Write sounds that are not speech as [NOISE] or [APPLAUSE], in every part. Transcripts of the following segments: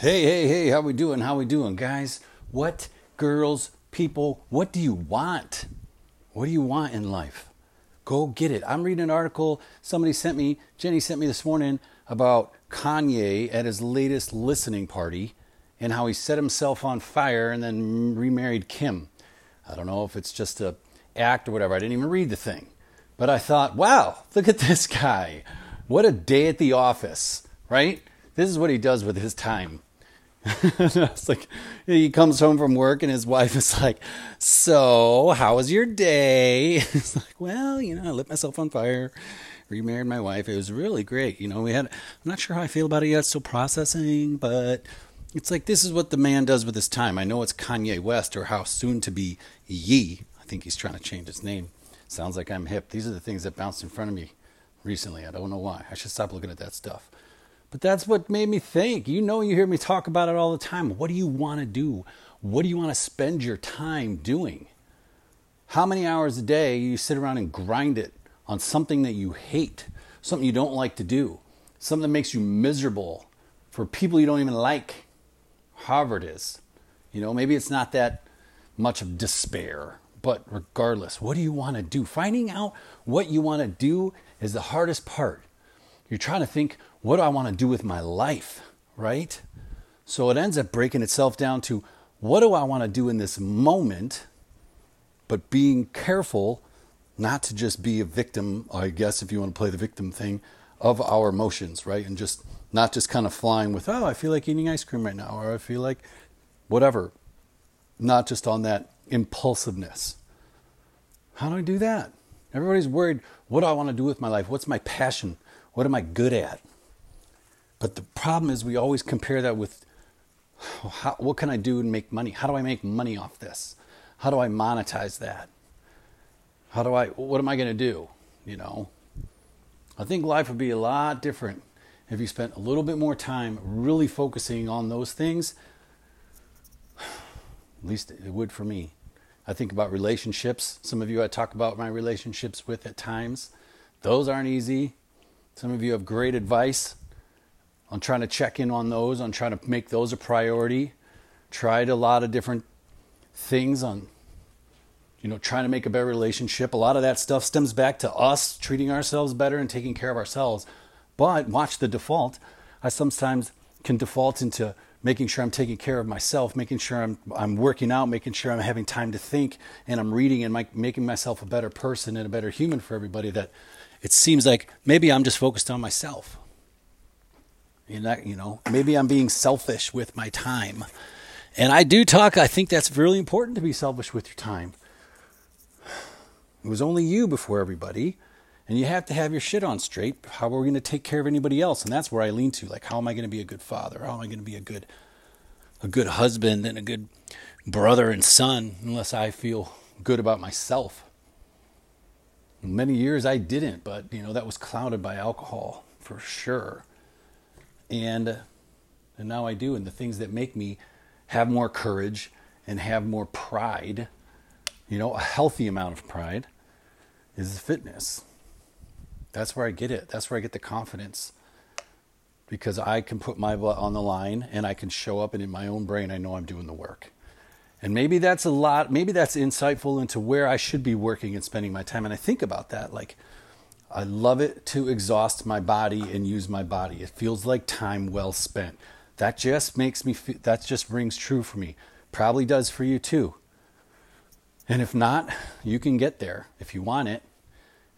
Hey, hey, hey, how we doing? How we doing, guys? What girls, people, what do you want? What do you want in life? Go get it. I'm reading an article somebody sent me, Jenny sent me this morning about Kanye at his latest listening party and how he set himself on fire and then remarried Kim. I don't know if it's just a act or whatever. I didn't even read the thing. But I thought, wow, look at this guy. What a day at the office, right? This is what he does with his time. [LAUGHS] it's like he comes home from work and his wife is like, "So, how was your day?" [LAUGHS] It's like, "Well, you know, I lit myself on fire, remarried my wife. It was really great. You know, we had. I'm not sure how I feel about it yet. Still processing, but it's like this is what the man does with his time. I know it's Kanye West or how soon to be Ye. I think he's trying to change his name. Sounds like I'm hip. These are the things that bounced in front of me recently. I don't know why. I should stop looking at that stuff. But that's what made me think. You know, you hear me talk about it all the time. What do you want to do? What do you want to spend your time doing? How many hours a day you sit around and grind it on something that you hate, something you don't like to do, something that makes you miserable for people you don't even like? However, it is. You know, maybe it's not that much of despair, but regardless, what do you want to do? Finding out what you want to do is the hardest part. You're trying to think, what do I want to do with my life, right? So it ends up breaking itself down to what do I want to do in this moment, but being careful not to just be a victim, I guess, if you want to play the victim thing, of our emotions, right? And just not just kind of flying with, oh, I feel like eating ice cream right now, or I feel like whatever. Not just on that impulsiveness. How do I do that? Everybody's worried, what do I want to do with my life? What's my passion? What am I good at? But the problem is we always compare that with oh, how, what can I do and make money? How do I make money off this? How do I monetize that? How do I, what am I going to do? You know, I think life would be a lot different if you spent a little bit more time really focusing on those things. [SIGHS] At least it would for me. I think about relationships. Some of you I talk about my relationships with at times. Those aren't easy. Some of you have great advice on trying to check in on those, on trying to make those a priority. Tried a lot of different things on, you know, trying to make a better relationship. A lot of that stuff stems back to us treating ourselves better and taking care of ourselves. But watch the default. I sometimes can default into making sure I'm taking care of myself, making sure I'm I'm working out, making sure I'm having time to think, and I'm reading and making myself a better person and a better human for everybody. That it seems like maybe I'm just focused on myself. And that, you know, maybe I'm being selfish with my time. And I do talk, I think that's really important to be selfish with your time. It was only you before everybody. And you have to have your shit on straight. How are we going to take care of anybody else? And that's where I lean to. Like, how am I going to be a good father? How am I going to be a good, a good husband and a good brother and son? Unless I feel good about myself. Many years I didn't, but you know that was clouded by alcohol for sure and and now I do and the things that make me have more courage and have more pride you know a healthy amount of pride is fitness. That's where I get it. That's where I get the confidence. Because I can put my butt on the line and I can show up and in my own brain I know I'm doing the work. And maybe that's a lot maybe that's insightful into where I should be working and spending my time. And I think about that like I love it to exhaust my body and use my body. It feels like time well spent. That just makes me feel, that just rings true for me. Probably does for you too. And if not, you can get there if you want it.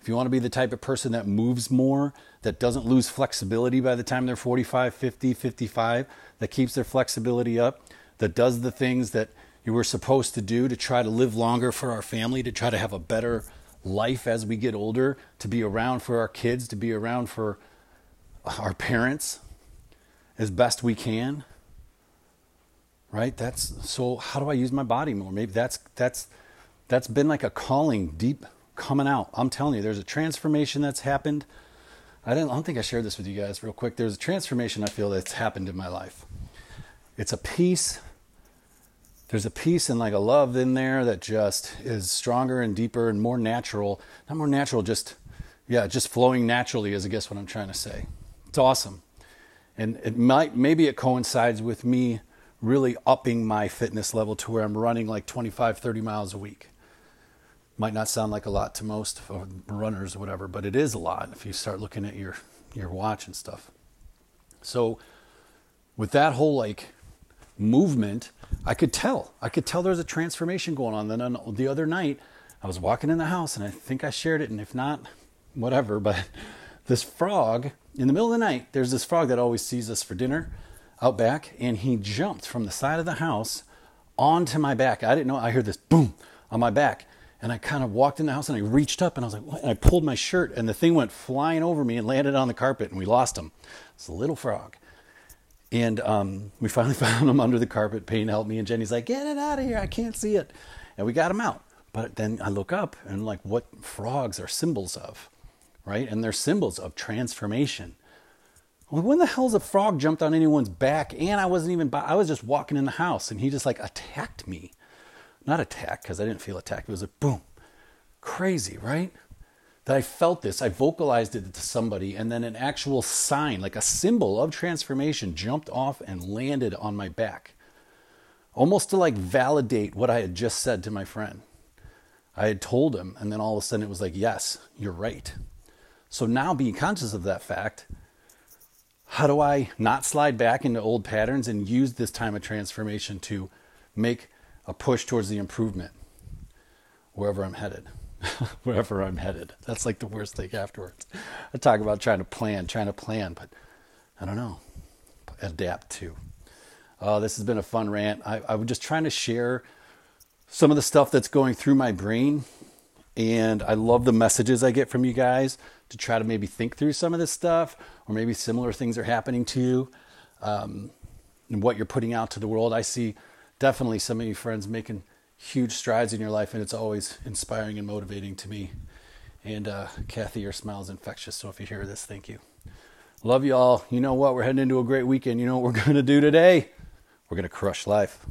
If you want to be the type of person that moves more, that doesn't lose flexibility by the time they're 45, 50, 55, that keeps their flexibility up, that does the things that you were supposed to do to try to live longer for our family, to try to have a better life as we get older, to be around for our kids, to be around for our parents as best we can. Right? That's so how do I use my body more? Maybe that's that's that's been like a calling deep coming out. I'm telling you, there's a transformation that's happened. I didn't I don't think I shared this with you guys real quick. There's a transformation I feel that's happened in my life. It's a peace there's a peace and like a love in there that just is stronger and deeper and more natural. Not more natural, just yeah, just flowing naturally is I guess what I'm trying to say. It's awesome. And it might, maybe it coincides with me really upping my fitness level to where I'm running like 25, 30 miles a week. Might not sound like a lot to most runners or whatever, but it is a lot if you start looking at your, your watch and stuff. So, with that whole like movement, I could tell. I could tell there was a transformation going on. Then on the other night, I was walking in the house and I think I shared it, and if not, whatever. But [LAUGHS] this frog, in the middle of the night, there's this frog that always sees us for dinner out back, and he jumped from the side of the house onto my back. I didn't know. I heard this boom on my back. And I kind of walked in the house and I reached up and I was like, what? And I pulled my shirt and the thing went flying over me and landed on the carpet and we lost him. It's a little frog. And um, we finally [LAUGHS] found him under the carpet. Payne helped me, and Jenny's like, "Get it out of here! I can't see it." And we got him out. But then I look up and like, what frogs are symbols of, right? And they're symbols of transformation. Well, when the hell's a frog jumped on anyone's back? And I wasn't even. I was just walking in the house, and he just like attacked me. Not attack because I didn't feel attacked. It was a boom. Crazy, right? That I felt this, I vocalized it to somebody, and then an actual sign, like a symbol of transformation, jumped off and landed on my back. Almost to like validate what I had just said to my friend. I had told him, and then all of a sudden it was like, yes, you're right. So now being conscious of that fact, how do I not slide back into old patterns and use this time of transformation to make a push towards the improvement wherever I'm headed? [LAUGHS] wherever I'm headed. That's like the worst thing afterwards. I talk about trying to plan, trying to plan, but I don't know. Adapt to. Uh, this has been a fun rant. I, I was just trying to share some of the stuff that's going through my brain. And I love the messages I get from you guys to try to maybe think through some of this stuff, or maybe similar things are happening to you, um, and what you're putting out to the world. I see definitely some of you friends making huge strides in your life, and it's always inspiring and motivating to me. And uh, Kathy, your smile is infectious. So if you hear this, thank you. Love you all. You know what? We're heading into a great weekend. You know what we're [LAUGHS] going to do today? We're going to crush life.